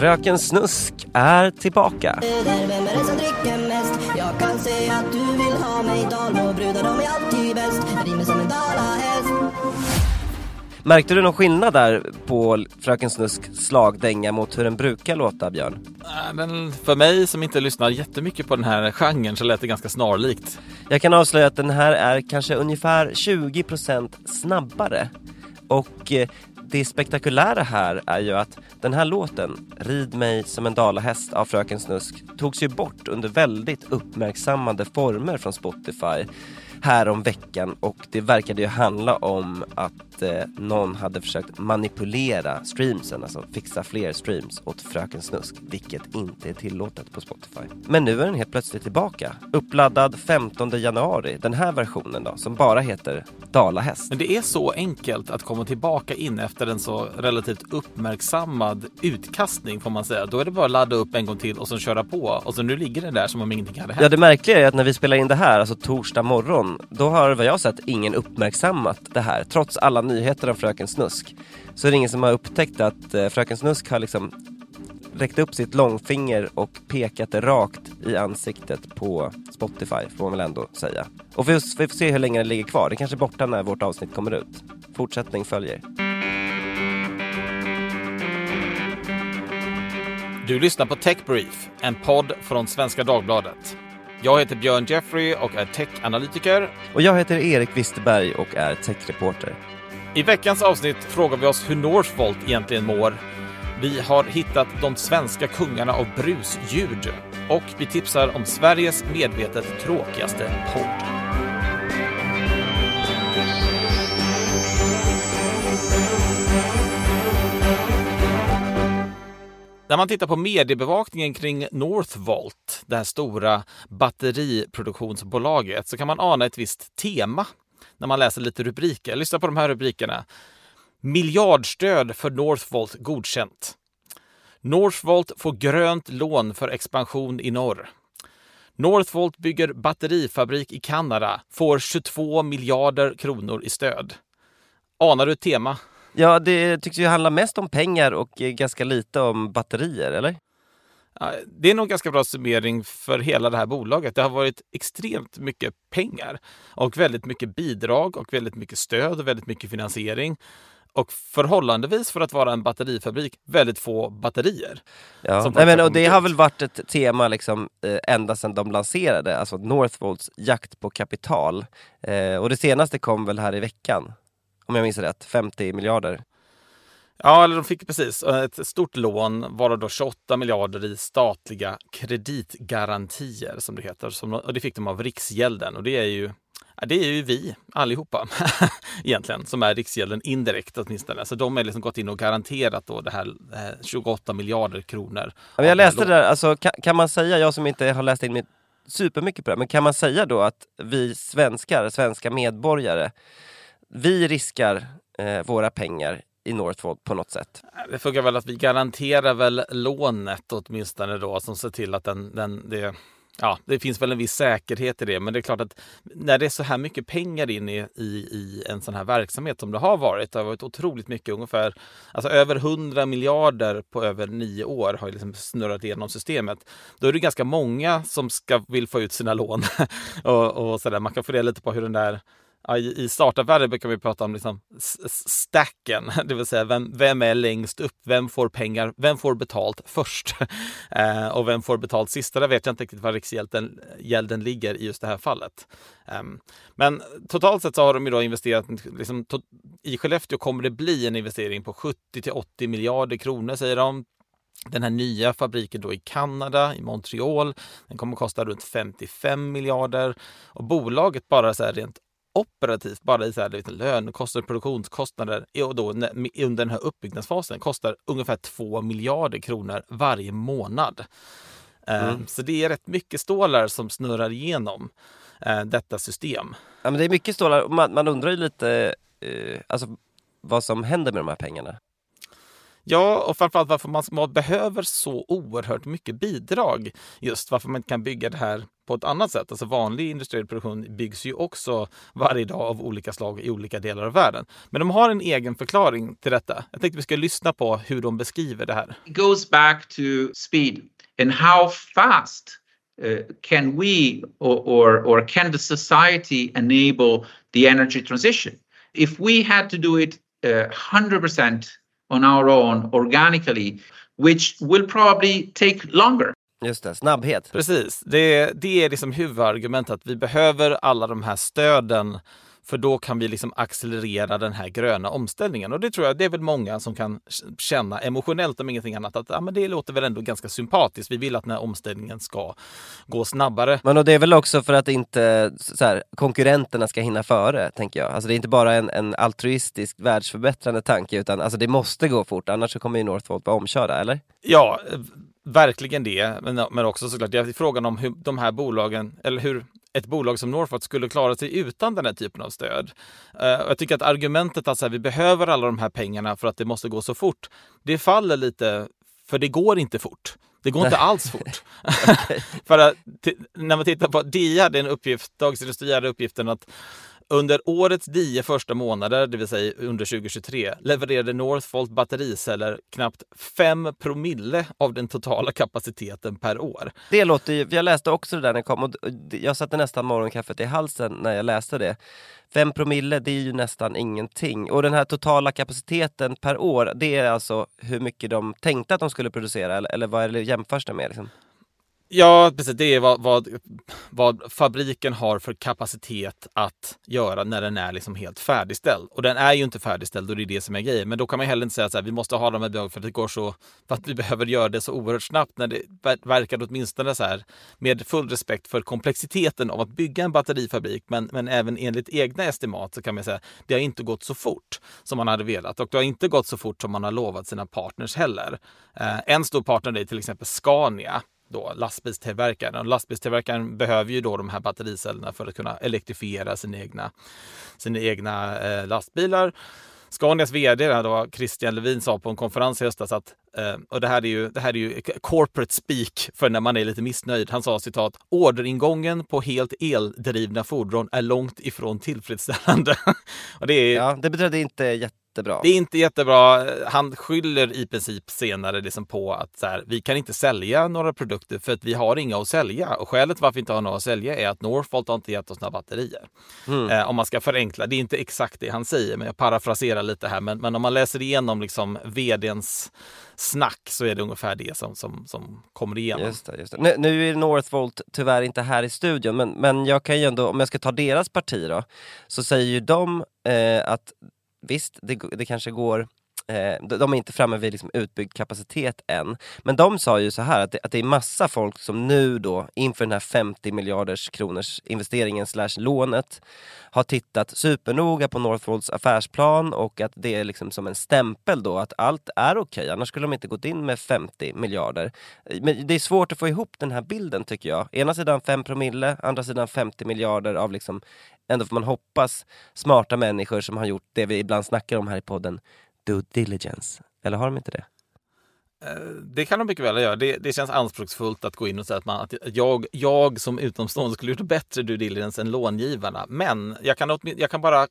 Fröken Snusk är tillbaka. Märkte du någon skillnad där på Fröken Snusks slagdänga mot hur den brukar låta, Björn? Nej, Men för mig som inte lyssnar jättemycket på den här genren så lät det ganska snarlikt. Jag kan avslöja att den här är kanske ungefär 20% snabbare. Och eh, det spektakulära här är ju att den här låten, Rid mig som en dalahäst av Fröken Snusk, togs ju bort under väldigt uppmärksammade former från Spotify här om veckan och det verkade ju handla om att eh, någon hade försökt manipulera streamsen, alltså fixa fler streams åt Fröken Snusk, vilket inte är tillåtet på Spotify. Men nu är den helt plötsligt tillbaka, uppladdad 15 januari, den här versionen då, som bara heter Dalahäst. Men det är så enkelt att komma tillbaka in efter en så relativt uppmärksammad utkastning får man säga. Då är det bara att ladda upp en gång till och sen köra på och så nu ligger den där som om ingenting hade hänt. Ja det märkliga är att när vi spelar in det här, alltså torsdag morgon, Ehm, då har vad jag har sett ingen uppmärksammat det här. Trots alla nyheter om Fröken Snusk. Så är det ingen som har upptäckt att eh, Fröken Snusk har liksom räckt upp sitt långfinger och pekat det rakt i ansiktet på Spotify, får man väl ändå säga. Och vi får, vi får se hur länge det ligger kvar. Det kanske är borta när vårt avsnitt kommer ut. Fortsättning följer. Du lyssnar på Tech Brief, en podd från Svenska Dagbladet. Jag heter Björn Jeffrey och är tech-analytiker. Och jag heter Erik Wisterberg och är techreporter. I veckans avsnitt frågar vi oss hur Northvolt egentligen mår. Vi har hittat de svenska kungarna av brusljud och vi tipsar om Sveriges medvetet tråkigaste podd. När man tittar på mediebevakningen kring Northvolt, det här stora batteriproduktionsbolaget, så kan man ana ett visst tema när man läser lite rubriker. Lyssna på de här rubrikerna. Miljardstöd för Northvolt godkänt. Northvolt får grönt lån för expansion i norr. Northvolt bygger batterifabrik i Kanada, får 22 miljarder kronor i stöd. Anar du ett tema? Ja, det tycks ju handla mest om pengar och eh, ganska lite om batterier, eller? Det är nog ganska bra summering för hela det här bolaget. Det har varit extremt mycket pengar och väldigt mycket bidrag och väldigt mycket stöd och väldigt mycket finansiering. Och förhållandevis för att vara en batterifabrik, väldigt få batterier. Ja. Nej, men, och det kommit har ut. väl varit ett tema liksom, eh, ända sedan de lanserade, alltså Northvolts jakt på kapital. Eh, och det senaste kom väl här i veckan, om jag minns rätt, 50 miljarder. Ja, eller de fick precis ett stort lån, varav då 28 miljarder i statliga kreditgarantier som det heter. Som, och det fick de av Riksgälden och det är ju det är ju vi allihopa egentligen som är Riksgälden indirekt åtminstone. Så de har liksom gått in och garanterat då det här eh, 28 miljarder kronor. Jag läste det där, alltså, kan, kan man säga, jag som inte har läst in mig supermycket på det, men kan man säga då att vi svenskar, svenska medborgare, vi riskar eh, våra pengar i Northvolt på något sätt? Det funkar väl att vi garanterar väl lånet åtminstone då som ser till att den, den, det, ja, det finns väl en viss säkerhet i det. Men det är klart att när det är så här mycket pengar in i, i, i en sån här verksamhet som det har varit, det har varit otroligt mycket, ungefär alltså över 100 miljarder på över nio år har liksom snurrat igenom systemet. Då är det ganska många som ska, vill få ut sina lån och, och så där. Man kan fundera lite på hur den där i i startupvärlden brukar vi prata om liksom stacken, det vill säga vem, vem är längst upp? Vem får pengar? Vem får betalt först? eh, och vem får betalt sist? Där vet jag inte riktigt var Riksgälden ligger i just det här fallet. Eh, men totalt sett så har de ju då investerat, liksom, to- i Skellefteå kommer det bli en investering på 70 till 80 miljarder kronor säger de. Den här nya fabriken då i Kanada, i Montreal, den kommer att kosta runt 55 miljarder. Och bolaget bara så här rent operativt, bara i så här, vet, lönekostnader, produktionskostnader och då under den här uppbyggnadsfasen kostar ungefär 2 miljarder kronor varje månad. Eh, Så det är rätt mycket stålar som snurrar igenom eh, detta system. Ja, men det är mycket stålar, man, man undrar ju lite eh, alltså, vad som händer med de här pengarna. Ja, och framförallt varför man, man behöver så oerhört mycket bidrag. Just varför man inte kan bygga det här på ett annat sätt. Alltså vanlig industriell produktion byggs ju också varje dag av olika slag i olika delar av världen. Men de har en egen förklaring till detta. Jag tänkte vi ska lyssna på hur de beskriver det här. It goes back to speed and how fast uh, can we or, or, or can the society enable the energy transition? If we had to do it eh, uh, 100% on our own organically, which will probably take longer. Just det, snabbhet. Precis, det, det är liksom huvudargumentet att vi behöver alla de här stöden för då kan vi liksom accelerera den här gröna omställningen. Och det tror jag det är väl många som kan känna emotionellt om ingenting annat att ja, men det låter väl ändå ganska sympatiskt. Vi vill att den här omställningen ska gå snabbare. Men och det är väl också för att inte så här, konkurrenterna ska hinna före, tänker jag. Alltså det är inte bara en, en altruistisk världsförbättrande tanke utan alltså det måste gå fort, annars så kommer ju Northvolt vara omkörda, eller? Ja, verkligen det. Men, men också såklart, det är frågan om hur de här bolagen, eller hur ett bolag som Northvolt skulle klara sig utan den här typen av stöd. Uh, jag tycker att argumentet att så här, vi behöver alla de här pengarna för att det måste gå så fort, det faller lite, för det går inte fort. Det går inte alls fort. för att, när man tittar på DIA hade en uppgift, Dagens Industri hade uppgiften att under årets tio första månader, det vill säga under 2023, levererade Northvolt battericeller knappt 5 promille av den totala kapaciteten per år. Det låter ju, jag läste också det där när det kom och jag satte nästan morgonkaffet i halsen när jag läste det. 5 promille, det är ju nästan ingenting. Och den här totala kapaciteten per år, det är alltså hur mycket de tänkte att de skulle producera, eller, eller vad är det jämförs det med? Liksom? Ja, precis. Det är vad, vad, vad, fabriken har för kapacitet att göra när den är liksom helt färdigställd. Och den är ju inte färdigställd och det är det som är grejen. Men då kan man heller inte säga att vi måste ha de här bidragen för att det går så, för att vi behöver göra det så oerhört snabbt när det verkar åtminstone så här med full respekt för komplexiteten av att bygga en batterifabrik. Men, men även enligt egna estimat så kan man säga att det har inte gått så fort som man hade velat och det har inte gått så fort som man har lovat sina partners heller. Eh, en stor partner är till exempel Scania då lastbilstillverkaren. Och lastbilstillverkaren behöver ju då de här battericellerna för att kunna elektrifiera sina egna, sina egna eh, lastbilar. Scanias vd då, Christian Levin sa på en konferens i höstas att, eh, och det här, är ju, det här är ju corporate speak för när man är lite missnöjd. Han sa citat, orderingången på helt eldrivna fordon är långt ifrån tillfredsställande. och det, är, ja, det betyder inte jätte jättebra. Det är inte jättebra. Han skyller i princip senare liksom på att så här, vi kan inte sälja några produkter för att vi har inga att sälja. Och skälet varför vi inte har några att sälja är att Northvolt har inte gett oss några batterier. Mm. Eh, om man ska förenkla. Det är inte exakt det han säger, men jag parafraserar lite här. Men, men om man läser igenom liksom vdns snack så är det ungefär det som, som, som kommer igenom. Just det, just det. Nu, nu är Northvolt tyvärr inte här i studion, men, men jag kan ju ändå, om jag ska ta deras parti då, så säger ju de eh, att visst, det, det kanske går Eh, de är inte framme vid liksom utbyggd kapacitet än. Men de sa ju så här att det, att det är massa folk som nu då inför den här 50 miljarders kronors investeringen slash lånet har tittat supernoga på Northvolts affärsplan och att det är liksom som en stämpel då att allt är okej, okay. annars skulle de inte gått in med 50 miljarder. Men det är svårt att få ihop den här bilden tycker jag. Ena sidan 5 promille, andra sidan 50 miljarder av liksom ändå får man hoppas, smarta människor som har gjort det vi ibland snackar om här i podden, due diligence. Eller har de inte det? Eh, det kan de mycket väl göra. Det, det känns anspråksfullt att gå in och säga att, man, att jag, jag som utomstående skulle gjort bättre due diligence än långivarna. Men jag kan, jag kan bara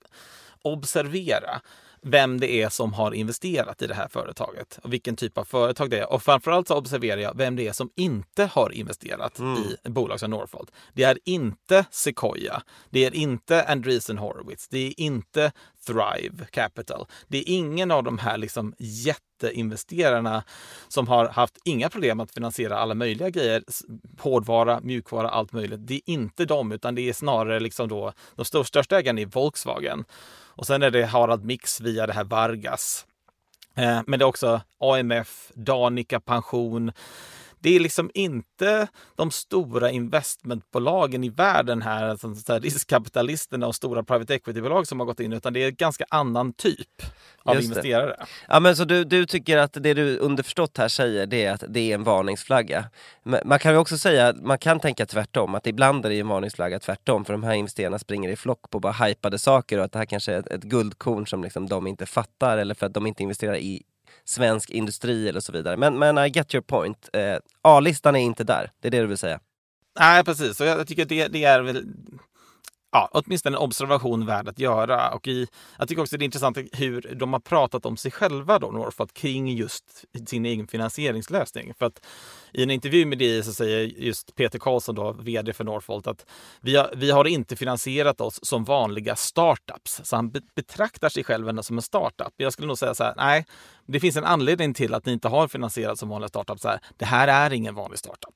observera vem det är som har investerat i det här företaget och vilken typ av företag det är. Och framförallt så observerar jag vem det är som inte har investerat mm. i bolag som Northvolt. Det är inte Sequoia. Det är inte Andreessen Horowitz. Det är inte Thrive Capital. Det är ingen av de här liksom jätteinvesterarna som har haft inga problem att finansiera alla möjliga grejer. Hårdvara, mjukvara, allt möjligt. Det är inte dem, utan det är snarare liksom då de största ägarna i Volkswagen. Och sen är det Harald Mix via det här Vargas. Eh, men det är också AMF, Danica Pension, det är liksom inte de stora investmentbolagen i världen här, alltså riskkapitalisterna och stora private equity-bolag som har gått in, utan det är en ganska annan typ av Just investerare. Det. Ja, men så du, du tycker att det du underförstått här säger, det är att det är en varningsflagga. Man kan ju också säga, man kan tänka tvärtom, att ibland är det en varningsflagga tvärtom, för de här investerarna springer i flock på bara hypade saker och att det här kanske är ett, ett guldkorn som liksom de inte fattar eller för att de inte investerar i svensk industri eller så vidare. Men, men I get your point. Eh, A-listan är inte där, det är det du vill säga? nej, precis. Och jag, jag tycker det, det är väl ja, åtminstone en observation värd att göra. Och i, jag tycker också det är intressant hur de har pratat om sig själva, då, Norfolk, kring just sin egen finansieringslösning. För att i en intervju med DI så säger just Peter Karlsson, då, vd för Northvolt, att vi har, vi har inte finansierat oss som vanliga startups. Så han betraktar sig själv som en startup. Jag skulle nog säga så här, nej, det finns en anledning till att ni inte har finansierat som vanliga startups. Här, det här är ingen vanlig startup.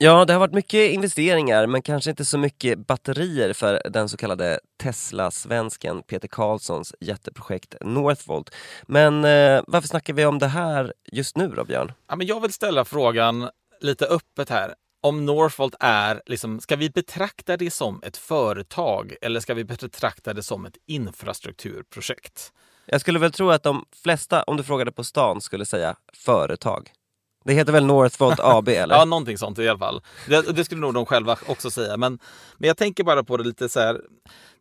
Ja, det har varit mycket investeringar men kanske inte så mycket batterier för den så kallade Tesla-svensken Peter Karlssons jätteprojekt Northvolt. Men eh, varför snackar vi om det här just nu då, Björn? Ja, men jag vill ställa frågan lite öppet här. Om Northvolt är, liksom, ska vi betrakta det som ett företag eller ska vi betrakta det som ett infrastrukturprojekt? Jag skulle väl tro att de flesta, om du frågade på stan, skulle säga företag. Det heter väl Northvolt AB eller? ja, någonting sånt i alla fall. Det, det, skulle nog de själva också säga. Men, men jag tänker bara på det lite så här.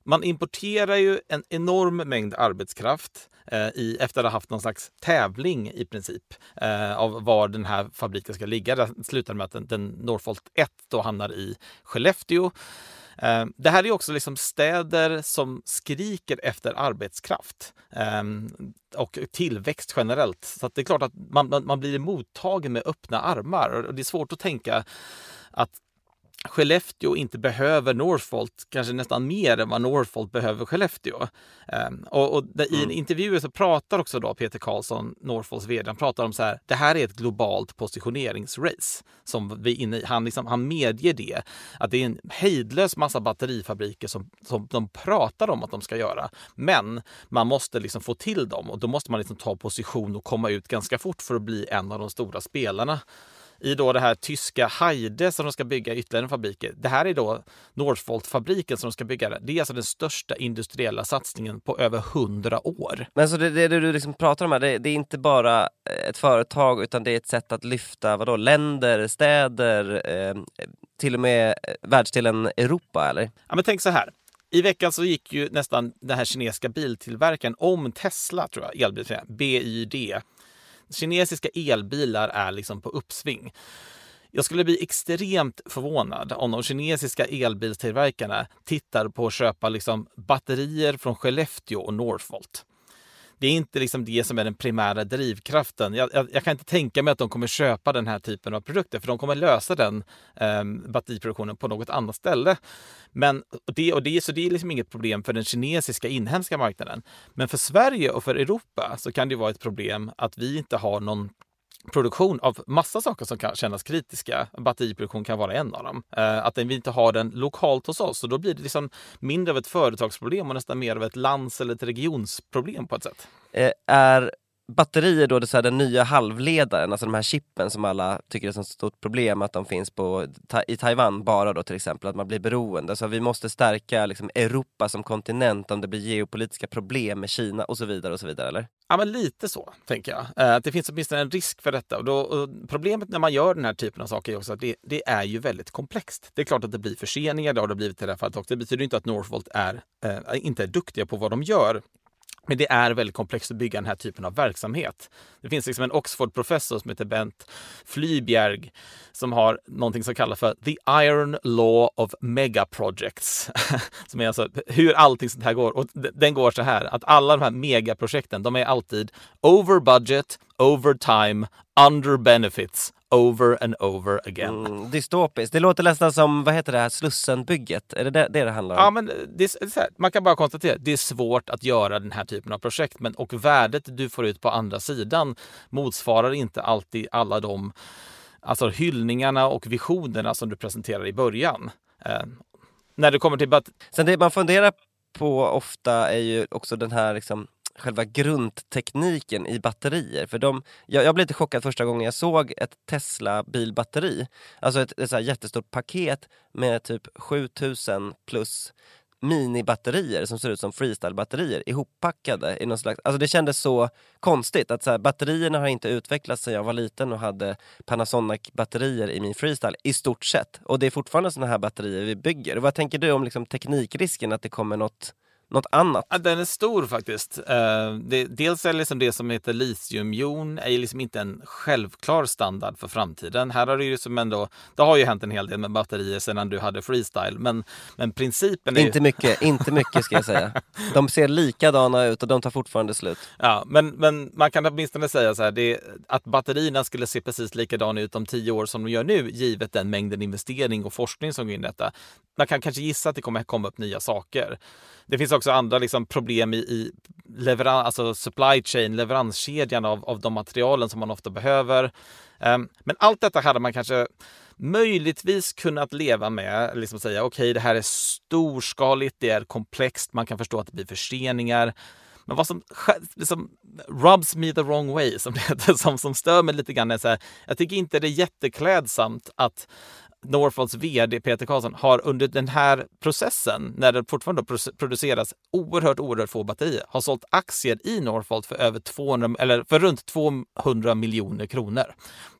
Man importerar ju en enorm mängd arbetskraft eh, i, efter att ha haft någon slags tävling i princip eh, av var den här fabriken ska ligga. Det slutar med att den, den Northvolt 1 då hamnar i Skellefteå. Eh, det här är också liksom städer som skriker efter arbetskraft eh, och tillväxt generellt. Så det är klart att man, man blir mottagen med öppna armar. Och det är svårt att tänka att Skellefteå inte behöver Northvolt kanske nästan mer än vad Northvolt behöver Skellefteå. Um, och, och där, mm. I en intervju så pratar också då Peter Karlsson, Northvolts vd, han pratar om så här, det här är ett globalt positioneringsrace. Som vi inne i. Han, liksom, han medger det, att det är en hejdlös massa batterifabriker som, som de pratar om att de ska göra. Men man måste liksom få till dem och då måste man liksom ta position och komma ut ganska fort för att bli en av de stora spelarna i då det här tyska Heide som de ska bygga ytterligare en fabrik Det här är då Northvolt-fabriken som de ska bygga. Det är alltså den största industriella satsningen på över hundra år. Men så det, det du liksom pratar om här, det, det, är inte bara ett företag utan det är ett sätt att lyfta vadå, länder, städer, eh, till och med världsdelen Europa eller? Ja men tänk så här. I veckan så gick ju nästan den här kinesiska biltillverkaren om Tesla, tror jag, elbil, BYD kinesiska elbilar är liksom på uppsving. Jag skulle bli extremt förvånad om de kinesiska elbilstillverkarna tittar på att köpa liksom batterier från Skellefteå och Northvolt det är inte liksom det som är den primära drivkraften. Jag, jag, jag, kan inte tänka mig att de kommer köpa den här typen av produkter för de kommer lösa den eh, batteriproduktionen på något annat ställe. Men det, och det, så det är liksom inget problem för den kinesiska inhemska marknaden. Men för Sverige och för Europa så kan det vara ett problem att vi inte har någon produktion av massa saker som kan kännas kritiska. Batteriproduktion kan vara en av dem. Eh, att vi inte har den lokalt hos oss och då blir det liksom mindre av ett företagsproblem och nästan mer av ett lands eller ett regionsproblem på ett sätt. Eh, är batterier då det så här, den nya halvledaren, alltså de här chippen som alla tycker är ett stort problem att de finns på, i Taiwan bara då till exempel, att man blir beroende. Så vi måste stärka liksom, Europa som kontinent om det blir geopolitiska problem med Kina och så vidare och så vidare eller? Ja, men lite så tänker jag. Eh, det finns åtminstone en risk för detta. Och, då, och problemet när man gör den här typen av saker är också att det, det, är ju väldigt komplext. Det är klart att det blir förseningar, det har det blivit i det här fallet också. Det betyder inte att Northvolt är, eh, inte är duktiga på vad de gör. Men det är väldigt komplext att bygga den här typen av verksamhet. Det finns liksom en Oxford-professor som heter Bent Flybjerg som har någonting som kallas för The Iron Law of Megaprojects. som är alltså hur allting sånt här går. Och den går så här att alla de här megaprojekten, de är alltid over budget, over time, under benefits over and over again. Mm, dystopiskt. Det låter nästan som, vad heter det här, Slussenbygget? Är det det det, det handlar om? Ja, men det är här, man kan bara konstatera att det är svårt att göra den här typen av projekt men, och värdet du får ut på andra sidan motsvarar inte alltid alla de alltså hyllningarna och visionerna som du presenterar i början. Eh, när det kommer till... Sen det man funderar på ofta är ju också den här liksom själva grundtekniken i batterier. För de, jag, jag blev lite chockad första gången jag såg ett Tesla bilbatteri. Alltså ett, ett så här jättestort paket med typ 7000 plus minibatterier som ser ut som freestyle-batterier ihoppackade i någon slags... Alltså det kändes så konstigt att så här, batterierna har inte utvecklats sedan jag var liten och hade Panasonic-batterier i min freestyle i stort sett. Och det är fortfarande såna här batterier vi bygger. Och vad tänker du om liksom teknikrisken att det kommer något något annat? Ja, den är stor faktiskt. Uh, det, dels är liksom det som heter litiumjon är liksom inte en självklar standard för framtiden. Här har det ju som ändå, det har ju hänt en hel del med batterier sedan du hade freestyle, men, men principen är Inte ju... mycket, inte mycket ska jag säga. De ser likadana ut och de tar fortfarande slut. Ja, men, men man kan åtminstone säga så här, det, att batterierna skulle se precis likadana ut om tio år som de gör nu, givet den mängden investering och forskning som går in i detta. Man kan kanske gissa att det kommer komma upp nya saker. Det finns också andra liksom problem i, i leveran, alltså supply chain, leveranskedjan av, av de materialen som man ofta behöver. Um, men allt detta hade man kanske möjligtvis kunnat leva med, liksom säga okej, okay, det här är storskaligt, det är komplext, man kan förstå att det blir förseningar. Men vad som liksom, rubs me the wrong way, som det heter, som, som stör mig lite grann är så här, jag tycker inte det är jätteklädsamt att Norfolds vd Peter Karlsson har under den här processen, när det fortfarande produceras oerhört, oerhört få batterier, har sålt aktier i Norfolk för, över 200, eller för runt 200 miljoner kronor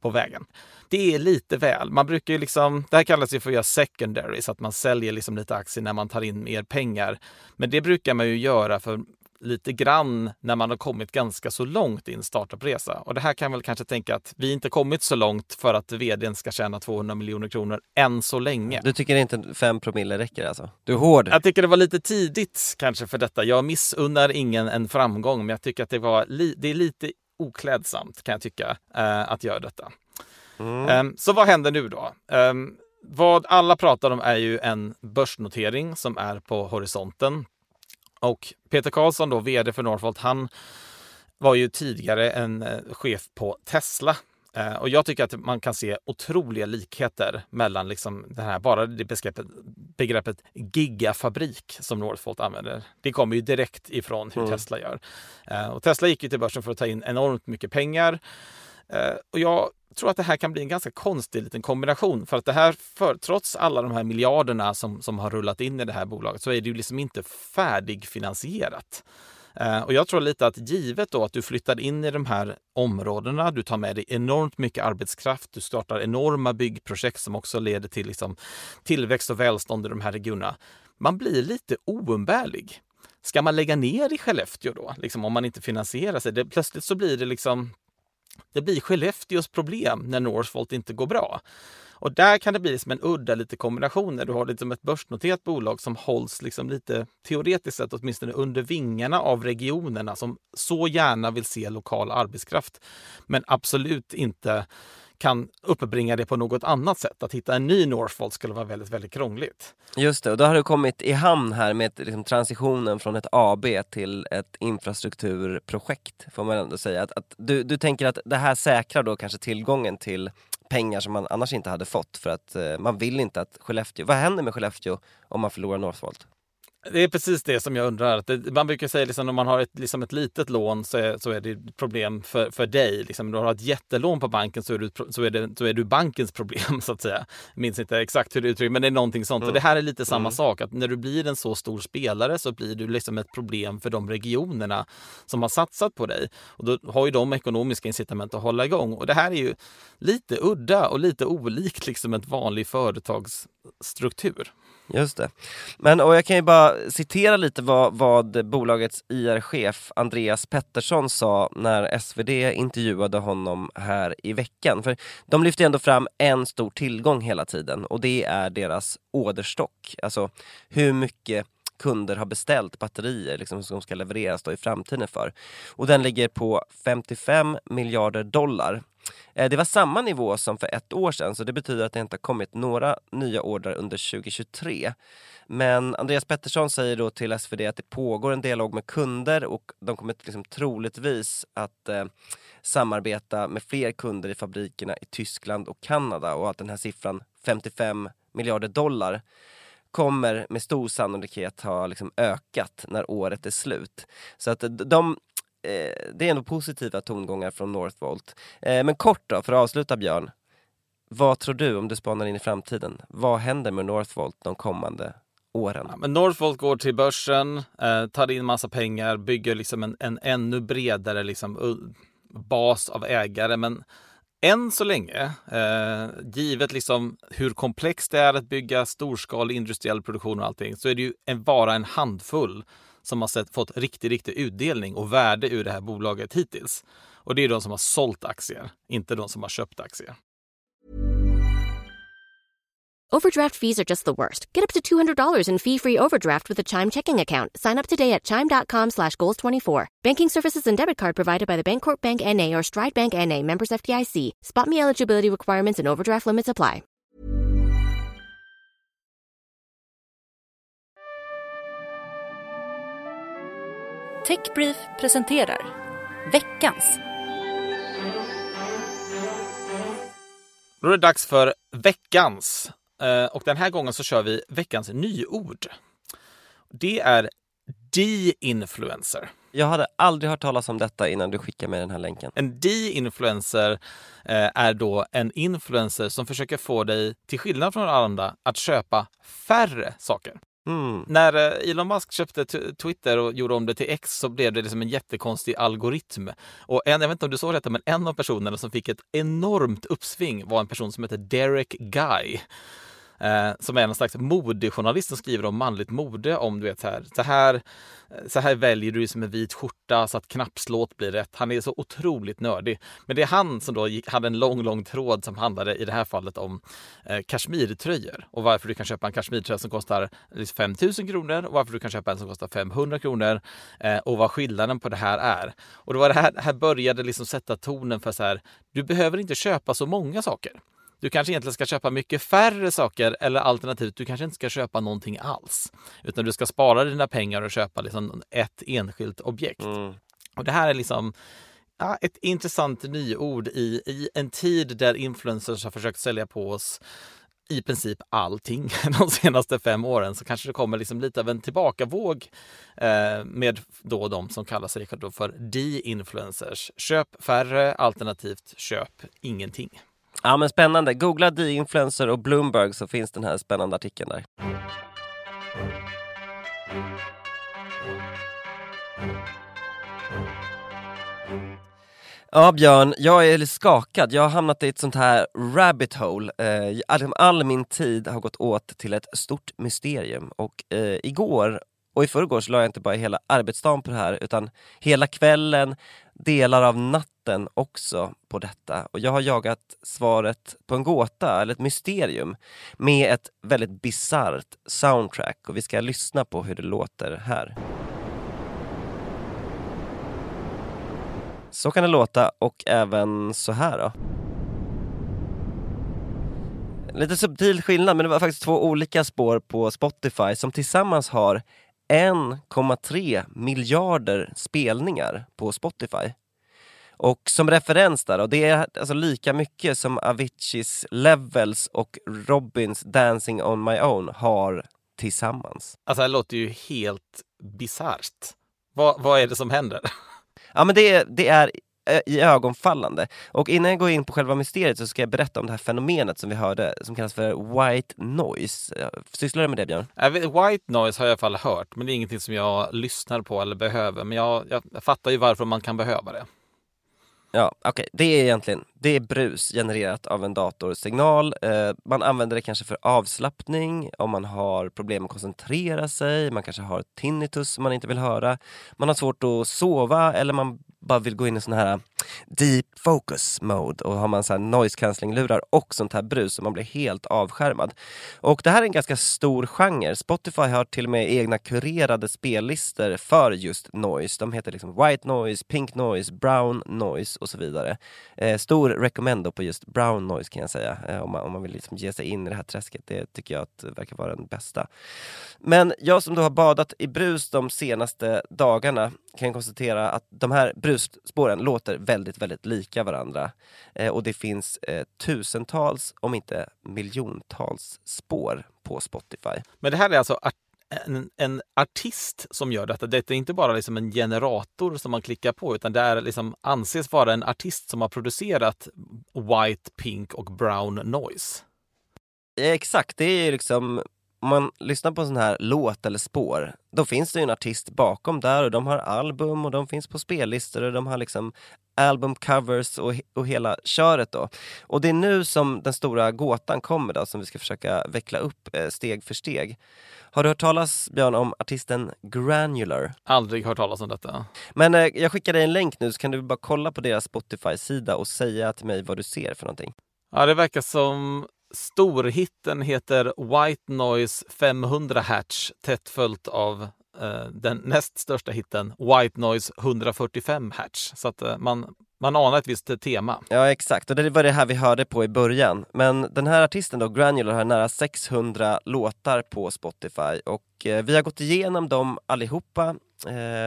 på vägen. Det är lite väl. Man brukar ju liksom, det här kallas ju för att göra secondary, så att man säljer liksom lite aktier när man tar in mer pengar. Men det brukar man ju göra för lite grann när man har kommit ganska så långt i en startupresa. Och det här kan väl kanske tänka att vi inte kommit så långt för att vdn ska tjäna 200 miljoner kronor än så länge. Du tycker inte 5 promille räcker alltså? Du är hård. Jag tycker det var lite tidigt kanske för detta. Jag missunnar ingen en framgång, men jag tycker att det var li det är lite oklädsamt kan jag tycka eh, att göra detta. Mm. Um, så vad händer nu då? Um, vad alla pratar om är ju en börsnotering som är på horisonten. Och Peter Karlsson, då, vd för Northvolt, han var ju tidigare en eh, chef på Tesla. Eh, och jag tycker att man kan se otroliga likheter mellan liksom det här, bara det begreppet, begreppet gigafabrik som Northvolt använder. Det kommer ju direkt ifrån hur mm. Tesla gör. Eh, och Tesla gick ju till börsen för att ta in enormt mycket pengar. Eh, och jag tror att det här kan bli en ganska konstig liten kombination. För att det här, för, trots alla de här miljarderna som, som har rullat in i det här bolaget, så är det ju liksom inte färdigfinansierat. Eh, och jag tror lite att givet då att du flyttar in i de här områdena, du tar med dig enormt mycket arbetskraft, du startar enorma byggprojekt som också leder till liksom tillväxt och välstånd i de här regionerna. Man blir lite oumbärlig. Ska man lägga ner i Skellefteå då, liksom om man inte finansierar sig? Det, plötsligt så blir det liksom det blir Skellefteås problem när Northvolt inte går bra. Och där kan det bli som en udda lite kombination när du har liksom ett börsnoterat bolag som hålls liksom lite teoretiskt sett åtminstone under vingarna av regionerna som så gärna vill se lokal arbetskraft. Men absolut inte kan uppbringa det på något annat sätt. Att hitta en ny Northvolt skulle vara väldigt, väldigt krångligt. Just det, och då har du kommit i hamn här med liksom, transitionen från ett AB till ett infrastrukturprojekt, får man ändå säga. Att, att du, du tänker att det här säkrar då kanske tillgången till pengar som man annars inte hade fått för att eh, man vill inte att Skellefteå, vad händer med Skellefteå om man förlorar Northvolt? Det är precis det som jag undrar. Man brukar säga liksom, om man har ett, liksom ett litet lån så är, så är det problem för, för dig. Liksom, om du har ett jättelån på banken så är, du, så, är det, så är du bankens problem så att säga. Jag minns inte exakt hur det uttrycks men det är någonting sånt. Mm. Och det här är lite samma mm. sak. Att när du blir en så stor spelare så blir du liksom ett problem för de regionerna som har satsat på dig. Och då har ju de ekonomiska incitament att hålla igång. Och det här är ju lite udda och lite olikt liksom ett vanlig företagsstruktur. Just det. Men och jag kan ju bara citera lite vad, vad bolagets IR-chef Andreas Pettersson sa när SvD intervjuade honom här i veckan. För de lyfter ändå fram en stor tillgång hela tiden och det är deras orderstock. Alltså hur mycket kunder har beställt batterier liksom, som ska levereras då i framtiden för. Och den ligger på 55 miljarder dollar. Eh, det var samma nivå som för ett år sedan så det betyder att det inte har kommit några nya ordrar under 2023. Men Andreas Pettersson säger då till SvD att det pågår en dialog med kunder och de kommer liksom troligtvis att eh, samarbeta med fler kunder i fabrikerna i Tyskland och Kanada och att den här siffran 55 miljarder dollar kommer med stor sannolikhet ha liksom ökat när året är slut. Så att de, Eh, det är ändå positiva tongångar från Northvolt. Eh, men kort då, för att avsluta Björn. Vad tror du om du spanar in i framtiden? Vad händer med Northvolt de kommande åren? Ja, men Northvolt går till börsen, eh, tar in massa pengar, bygger liksom en, en ännu bredare liksom, uh, bas av ägare. Men än så länge, eh, givet liksom hur komplext det är att bygga storskalig industriell produktion och allting, så är det ju en, bara en handfull som har sett, fått riktig, riktig utdelning och värde ur det här bolaget hittills. Och det är de som har sålt aktier, inte de som har köpt aktier. Overdraft fees are just the worst. Get up to $200 in fee-free overdraft with a Chime checking account. Sign up today at Chime.com slash Goals24. Banking services and debit card provided by the Bancorp Bank N.A. or Stride Bank N.A. Members FDIC. Spot me eligibility requirements and overdraft limits apply. Techbrief presenterar veckans Då är det dags för veckans. Eh, Och den här gången så kör vi veckans nyord. Det är de-influencer. Jag hade aldrig hört talas om detta innan du skickade mig den här länken. En de-influencer eh, är då en influencer som försöker få dig, till skillnad från alla andra, att köpa färre saker. Mm. När eh, Elon Musk köpte Twitter och gjorde om det till X så blev det liksom en jättekonstig algoritm. Och en, jag vet inte om du såg detta, men en av personerna som fick ett enormt uppsving var en person som heter Derek Guy. Eh, som är en slags modejournalist som skriver om manligt mode. Om du vet så här, så här, så här väljer du som en vit skjorta så att knappslåt blir rätt. Han är så otroligt nördig. Men det är han som då gick, hade en lång, lång tråd som handlade i det här fallet om eh, kashmirtröjor och varför du kan köpa en kashmirtröja som kostar liksom, 5 000 kronor och varför du kan köpa en som kostar 500 kronor eh, och vad skillnaden på det här är. Och det var det här, här började liksom sätta tonen för så här, du behöver inte köpa så många saker. Du kanske egentligen ska köpa mycket färre saker eller alternativt du kanske inte ska köpa någonting alls. Utan du ska spara dina pengar och köpa liksom ett enskilt objekt. Mm. Och det här är liksom ja, ett intressant nyord i, i en tid där influencers har försökt sälja på oss i princip allting de senaste fem åren så kanske det kommer liksom lite av en tillbakavåg eh, med då de som kallar sig för de-influencers. Köp färre alternativt köp ingenting. Ja men spännande. Googla D-influencer och Bloomberg så finns den här spännande artikeln där. Ja Björn, jag är lite skakad. Jag har hamnat i ett sånt här rabbit hole. Eh, all, all min tid har gått åt till ett stort mysterium och eh, igår och i förrgår så la jag inte bara hela arbetsdagen på det här utan hela kvällen, delar av natten också på detta. Och jag har jagat svaret på en gåta, eller ett mysterium, med ett väldigt bisarrt soundtrack och vi ska lyssna på hur det låter här. Så kan det låta och även så här då. Lite subtil skillnad men det var faktiskt två olika spår på Spotify som tillsammans har 1,3 miljarder spelningar på Spotify. Och som referens där, och det är alltså lika mycket som Aviciis Levels och Robins Dancing on my own har tillsammans. Alltså det låter ju helt bisarrt. Vad, vad är det som händer? Ja men det, är- det är i ögonfallande. Och innan jag går in på själva mysteriet så ska jag berätta om det här fenomenet som vi hörde som kallas för white noise. Sysslar du med det Björn? Vet, White noise har jag i alla fall hört, men det är ingenting som jag lyssnar på eller behöver. Men jag, jag, fattar ju varför man kan behöva det. Ja, okej. Det är egentligen det är brus genererat av en datorsignal. Eh, man använder det kanske för avslappning, om man har problem att koncentrera sig, man kanske har tinnitus som man inte vill höra. Man har svårt att sova eller man bara vill gå in i sån här äh, deep focus mode och har man så här noise cancelling lurar och sånt här brus så man blir helt avskärmad. Och det här är en ganska stor genre. Spotify har till och med egna kurerade spellistor för just noise. De heter liksom white noise, pink noise, brown noise och så vidare. Eh, stor recommendo på just brown noise kan jag säga eh, om, man, om man vill liksom ge sig in i det här träsket. Det tycker jag att det verkar vara den bästa. Men jag som då har badat i brus de senaste dagarna kan konstatera att de här brusspåren låter väldigt, väldigt lika varandra. Eh, och det finns eh, tusentals, om inte miljontals spår på Spotify. Men det här är alltså en, en, artist som gör detta. Det är inte bara liksom en generator som man klickar på utan det är liksom, anses vara en artist som har producerat White, Pink och Brown Noise. Exakt, det är liksom om man lyssnar på en sån här låt eller spår, då finns det ju en artist bakom där och de har album och de finns på spellistor och de har liksom albumcovers och, och hela köret då. Och det är nu som den stora gåtan kommer då, som vi ska försöka veckla upp eh, steg för steg. Har du hört talas, Björn, om artisten Granular? Aldrig hört talas om detta. Men eh, jag skickar dig en länk nu så kan du bara kolla på deras Spotify-sida och säga till mig vad du ser för någonting. Ja, det verkar som storhitten heter White Noise 500 Hatch tätt följt av eh, den näst största hitten White Noise 145 Hatch. Så att eh, man, man anar ett visst tema. Ja exakt, och det var det här vi hörde på i början. Men den här artisten då, Granular, har nära 600 låtar på Spotify och eh, vi har gått igenom dem allihopa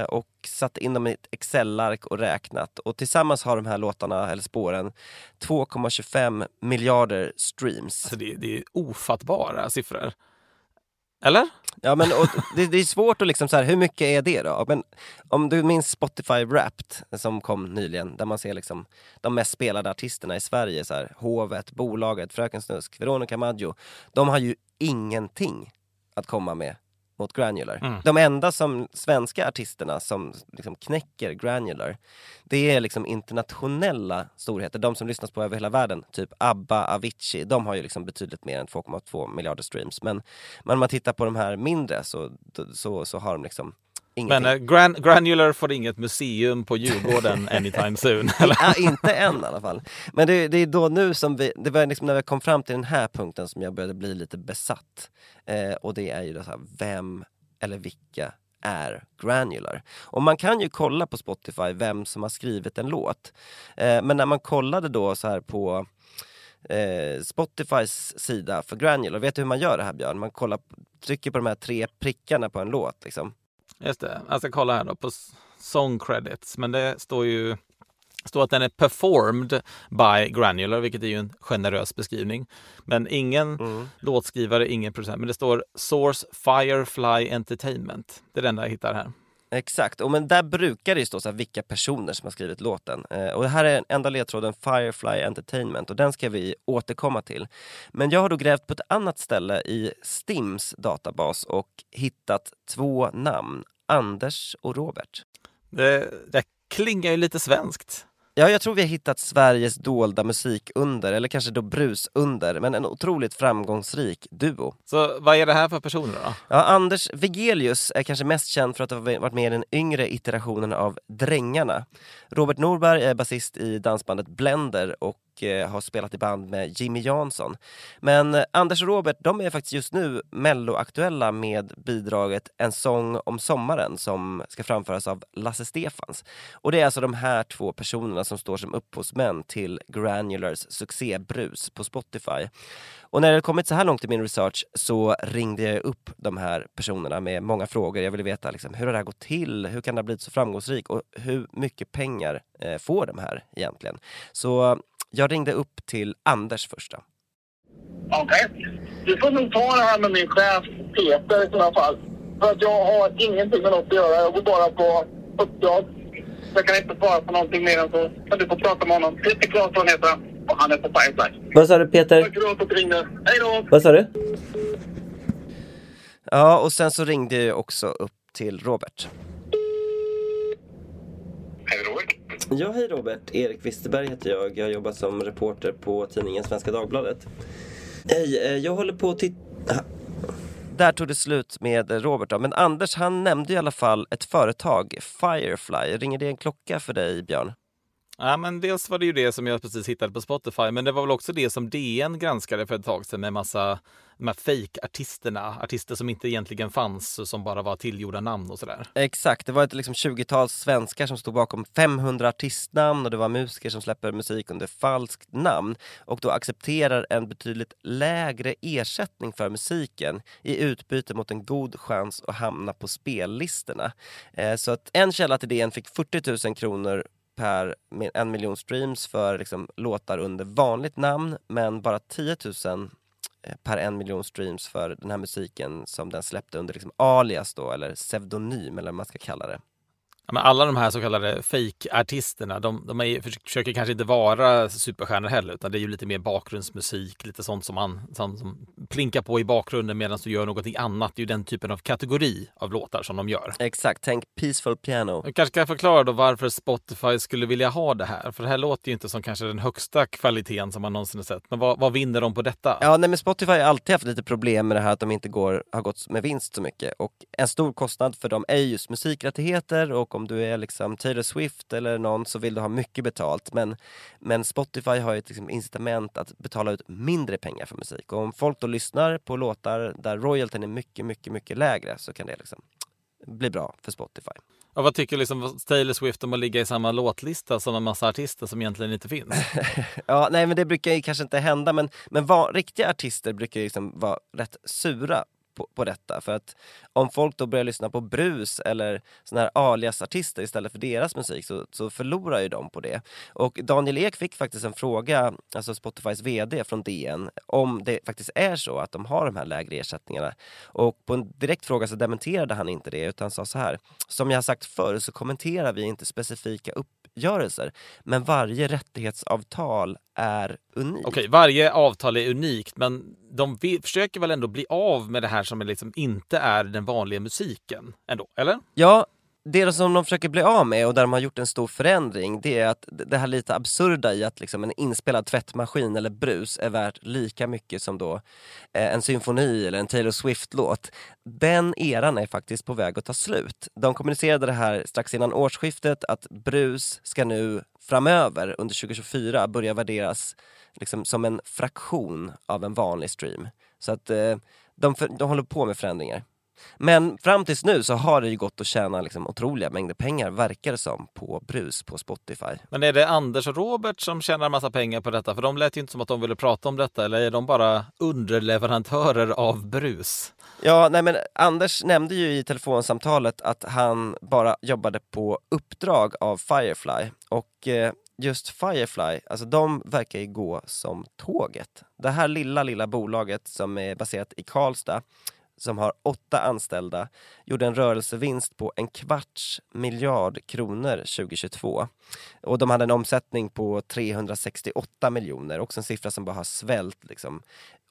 och satt in dem i ett Excel-ark och räknat. Och tillsammans har de här låtarna, eller spåren, 2,25 miljarder streams. Alltså det, det är ofattbara siffror. Eller? Ja men det, det, är svårt att liksom så här, hur mycket är det då? Men om du minns Spotify Wrapped som kom nyligen, där man ser liksom de mest spelade artisterna i Sverige, så här, Hovet, Bolaget, Fröken Snusk, Veronica Maggio. De har ju ingenting att komma med mot Granular. Mm. De enda som, svenska artisterna som liksom knäcker Granular, det är liksom internationella storheter, de som lyssnas på över hela världen. Typ ABBA, Avicii, de har ju liksom betydligt mer än 2,2 miljarder streams. Men, men om man tittar på de här mindre så, så, så har de liksom Ingenting. Men uh, gran Granular får inget museum på Djurgården anytime soon? Eller? Ja, inte än i alla fall. Men det, det, är då nu som vi, det var liksom när vi kom fram till den här punkten som jag började bli lite besatt. Eh, och det är ju det här, vem eller vilka är Granular. Och man kan ju kolla på Spotify vem som har skrivit en låt. Eh, men när man kollade då så här på eh, Spotifys sida för Granular, vet du hur man gör det här Björn? Man kollar, trycker på de här tre prickarna på en låt liksom. Just det. Jag ska kolla här då på song credits. Men det står ju står att den är performed by Granular, vilket är ju en generös beskrivning. Men ingen mm. låtskrivare, ingen producent. Men det står Source Firefly Entertainment. Det är det enda jag hittar här. Exakt, och men där brukar det ju stå så här, vilka personer som har skrivit låten. Eh, och det här är den enda ledtråden Firefly Entertainment och den ska vi återkomma till. Men jag har då grävt på ett annat ställe i Stims databas och hittat två namn, Anders och Robert. Det, det klingar ju lite svenskt. Ja, jag tror vi har hittat Sveriges dolda musikunder, eller kanske då brusunder, men en otroligt framgångsrik duo. Så vad är det här för personer då? Ja, Anders Vigelius är kanske mest känd för att ha varit med i den yngre iterationen av Drängarna. Robert Norberg är basist i dansbandet Blender och och har spelat i band med Jimmy Jansson. Men Anders och Robert, de är faktiskt just nu melloaktuella med bidraget En sång om sommaren som ska framföras av Lasse Stefans. Och det är alltså de här två personerna som står som upphovsmän till Granulars succébrus på Spotify. Och när det kommit så här långt i min research så ringde jag upp de här personerna med många frågor. Jag ville veta liksom, hur har det här gått till? Hur kan det ha blivit så framgångsrikt? Och hur mycket pengar eh, får de här egentligen? Så jag ringde upp till Anders först. Okej. Okay. Du får nog ta det här med min chef Peter i sådana fall. För att jag har ingenting med något att göra. Jag går bara på uppdrag. Jag kan inte svara på någonting mer än så. Men du får prata med honom. Peter Claesson heter han. Och han är på Firefly. Vad sa du Peter? Tack för att du ringde. Hej då! Vad sa du? Ja, och sen så ringde jag också upp till Robert. Hej Robert. Ja, hej Robert. Erik Wisterberg heter jag. Jag jobbar som reporter på tidningen Svenska Dagbladet. Hej, eh, jag håller på att titta... Där tog det slut med Robert då. Men Anders han nämnde i alla fall ett företag, Firefly. Ringer det en klocka för dig, Björn? Ja, men dels var det ju det som jag precis hittade på Spotify, men det var väl också det som DN granskade för ett tag sedan med massa de här fejkartisterna, artister som inte egentligen fanns, som bara var tillgjorda namn och sådär. Exakt, det var ett liksom 20-tal svenskar som stod bakom 500 artistnamn och det var musiker som släpper musik under falskt namn och då accepterar en betydligt lägre ersättning för musiken i utbyte mot en god chans att hamna på spellistorna. Eh, så att en källa till DN fick 40 000 kronor per en miljon streams för liksom, låtar under vanligt namn men bara 10 000 eh, per en miljon streams för den här musiken som den släppte under liksom alias då eller pseudonym eller vad man ska kalla det. Men alla de här så kallade fake-artisterna, de, de är, försöker kanske inte vara superstjärnor heller, utan det är ju lite mer bakgrundsmusik, lite sånt som man som, som plinkar på i bakgrunden medan du gör någonting annat. Det är ju den typen av kategori av låtar som de gör. Exakt, tänk Peaceful Piano. Jag kanske ska förklara då varför Spotify skulle vilja ha det här. För det här låter ju inte som kanske den högsta kvaliteten som man någonsin har sett. Men vad, vad vinner de på detta? Ja, nej men Spotify har alltid haft lite problem med det här att de inte går, har gått med vinst så mycket. Och en stor kostnad för dem är just musikrättigheter och om du är liksom Taylor Swift eller någon så vill du ha mycket betalt. Men, men Spotify har ju ett liksom incitament att betala ut mindre pengar för musik. Och om folk då lyssnar på låtar där royaltyn är mycket, mycket, mycket lägre så kan det liksom bli bra för Spotify. Och vad tycker liksom Taylor Swift om att ligga i samma låtlista som en massa artister som egentligen inte finns? Ja, nej men det brukar ju kanske inte hända men, men vad, riktiga artister brukar ju liksom vara rätt sura på, på detta. För att om folk då börjar lyssna på brus eller såna här alias-artister istället för deras musik så, så förlorar ju de på det. Och Daniel Ek fick faktiskt en fråga, alltså Spotifys VD från DN, om det faktiskt är så att de har de här lägre ersättningarna. Och på en direkt fråga så dementerade han inte det utan sa så här. Som jag har sagt förr så kommenterar vi inte specifika uppgörelser, men varje rättighetsavtal är unikt. Okej, varje avtal är unikt, men de vill, försöker väl ändå bli av med det här som liksom inte är den vanliga musiken ändå, eller? Ja, det som de försöker bli av med och där de har gjort en stor förändring det är att det här lite absurda i att liksom en inspelad tvättmaskin eller brus är värt lika mycket som då eh, en symfoni eller en Taylor Swift-låt. Den eran är faktiskt på väg att ta slut. De kommunicerade det här strax innan årsskiftet att brus ska nu framöver under 2024 börja värderas liksom som en fraktion av en vanlig stream. Så att eh, de, för, de håller på med förändringar. Men fram tills nu så har det ju gått att tjäna liksom otroliga mängder pengar, verkar det som, på brus på Spotify. Men är det Anders och Robert som tjänar massa pengar på detta? För de lät ju inte som att de ville prata om detta, eller är de bara underleverantörer av brus? Ja, nej men Anders nämnde ju i telefonsamtalet att han bara jobbade på uppdrag av Firefly och eh, just Firefly, alltså de verkar ju gå som tåget. Det här lilla, lilla bolaget som är baserat i Karlstad som har åtta anställda, gjorde en rörelsevinst på en kvarts miljard kronor 2022. Och de hade en omsättning på 368 miljoner, också en siffra som bara har svällt liksom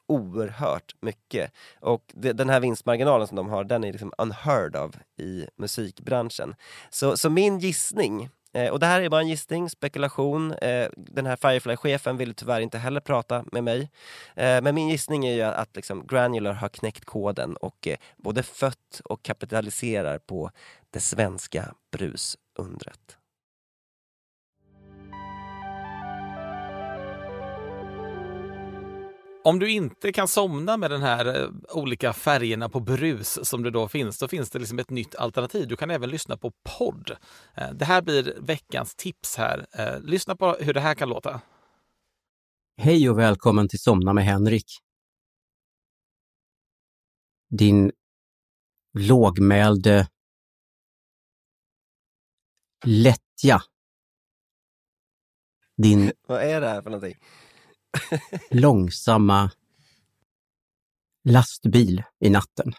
oerhört mycket. Och det, den här vinstmarginalen som de har, den är liksom unheard of i musikbranschen. Så, så min gissning Eh, och det här är bara en gissning, spekulation. Eh, den här Firefly-chefen ville tyvärr inte heller prata med mig. Eh, men min gissning är ju att liksom, Granular har knäckt koden och eh, både fött och kapitaliserar på det svenska brusundret. Om du inte kan somna med den här eh, olika färgerna på brus som det då finns, då finns det liksom ett nytt alternativ. Du kan även lyssna på podd. Eh, Det här blir veckans tips här. Eh, Lyssna på hur det här kan låta. Hej och välkommen till Somna med Henrik. Din lågmälde lättja. Din Vad är det här för någonting? långsamma lastbil i natten.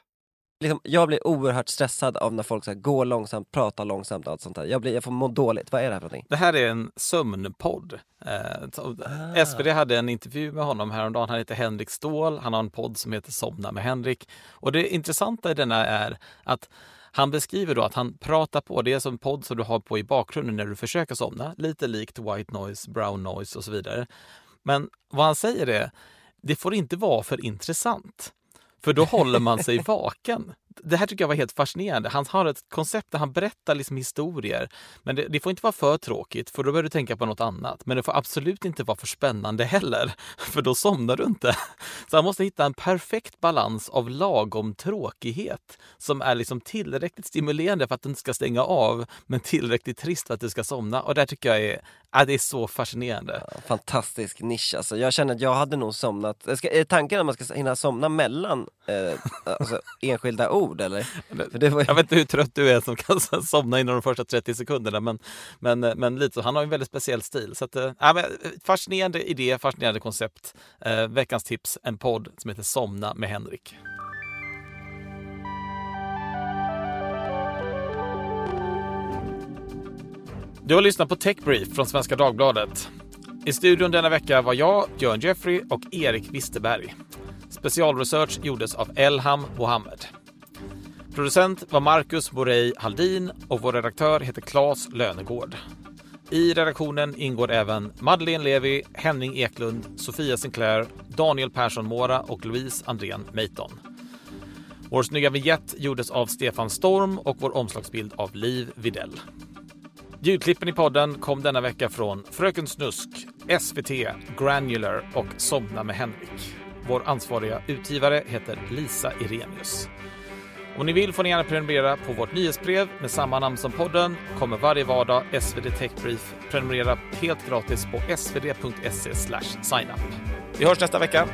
Liksom, jag blir oerhört stressad av när folk så här, går långsamt, pratar långsamt och allt sånt där. Jag, blir, jag får må dåligt. Vad är det här för någonting? Det här är en sömnpodd. Eh, så- SvD hade en intervju med honom häromdagen. Han heter Henrik Ståhl. Han har en podd som heter Somna med Henrik. Och det intressanta i denna är att han beskriver då att han pratar på, det är som podd som du har på i bakgrunden när du försöker somna. Lite likt white noise, brown noise och så vidare. Men vad han säger är, det får inte vara för intressant. För då håller man sig vaken. Det här tycker jag var helt fascinerande. Han har ett koncept där han berättar liksom historier. Men det, det får inte vara för tråkigt, för då börjar du tänka på något annat. Men det får absolut inte vara för spännande heller, för då somnar du inte. Så han måste hitta en perfekt balans av lagom tråkighet som är liksom tillräckligt stimulerande för att du inte ska stänga av, men tillräckligt trist för att du ska somna. Och det tycker jag är Ja, det är så fascinerande. Fantastisk nisch alltså. Jag känner att jag hade nog somnat. Ska, är tanken att man ska hinna somna mellan eh, alltså, enskilda ord eller? Det var ju... Jag vet inte hur trött du är som kan somna inom de första 30 sekunderna men, men, men lite så. Han har en väldigt speciell stil. Så att, äh, men, fascinerande idé, fascinerande koncept. Eh, veckans tips, en podd som heter Somna med Henrik. Du har lyssnat på Techbrief från Svenska Dagbladet. I studion denna vecka var jag, Björn Jeffrey och Erik Wisterberg. Specialresearch gjordes av Elham Mohammed. Producent var Marcus Borei Haldin och vår redaktör heter Claes Lönegård. I redaktionen ingår även Madeleine Levi, Henning Eklund, Sofia Sinclair, Daniel Persson Mora och Louise Andrén Meiton. Vår snygga vignett gjordes av Stefan Storm och vår omslagsbild av Liv Videll. Ljudklippen i podden kom denna vecka från Fröken Snusk, SVT, Granular och Somna med Henrik. Vår ansvariga utgivare heter Lisa Irenius. Om ni vill får ni gärna prenumerera på vårt nyhetsbrev med samma namn som podden. Kommer varje vardag SvD Tech Brief. Prenumerera helt gratis på svd.se signup. Vi hörs nästa vecka.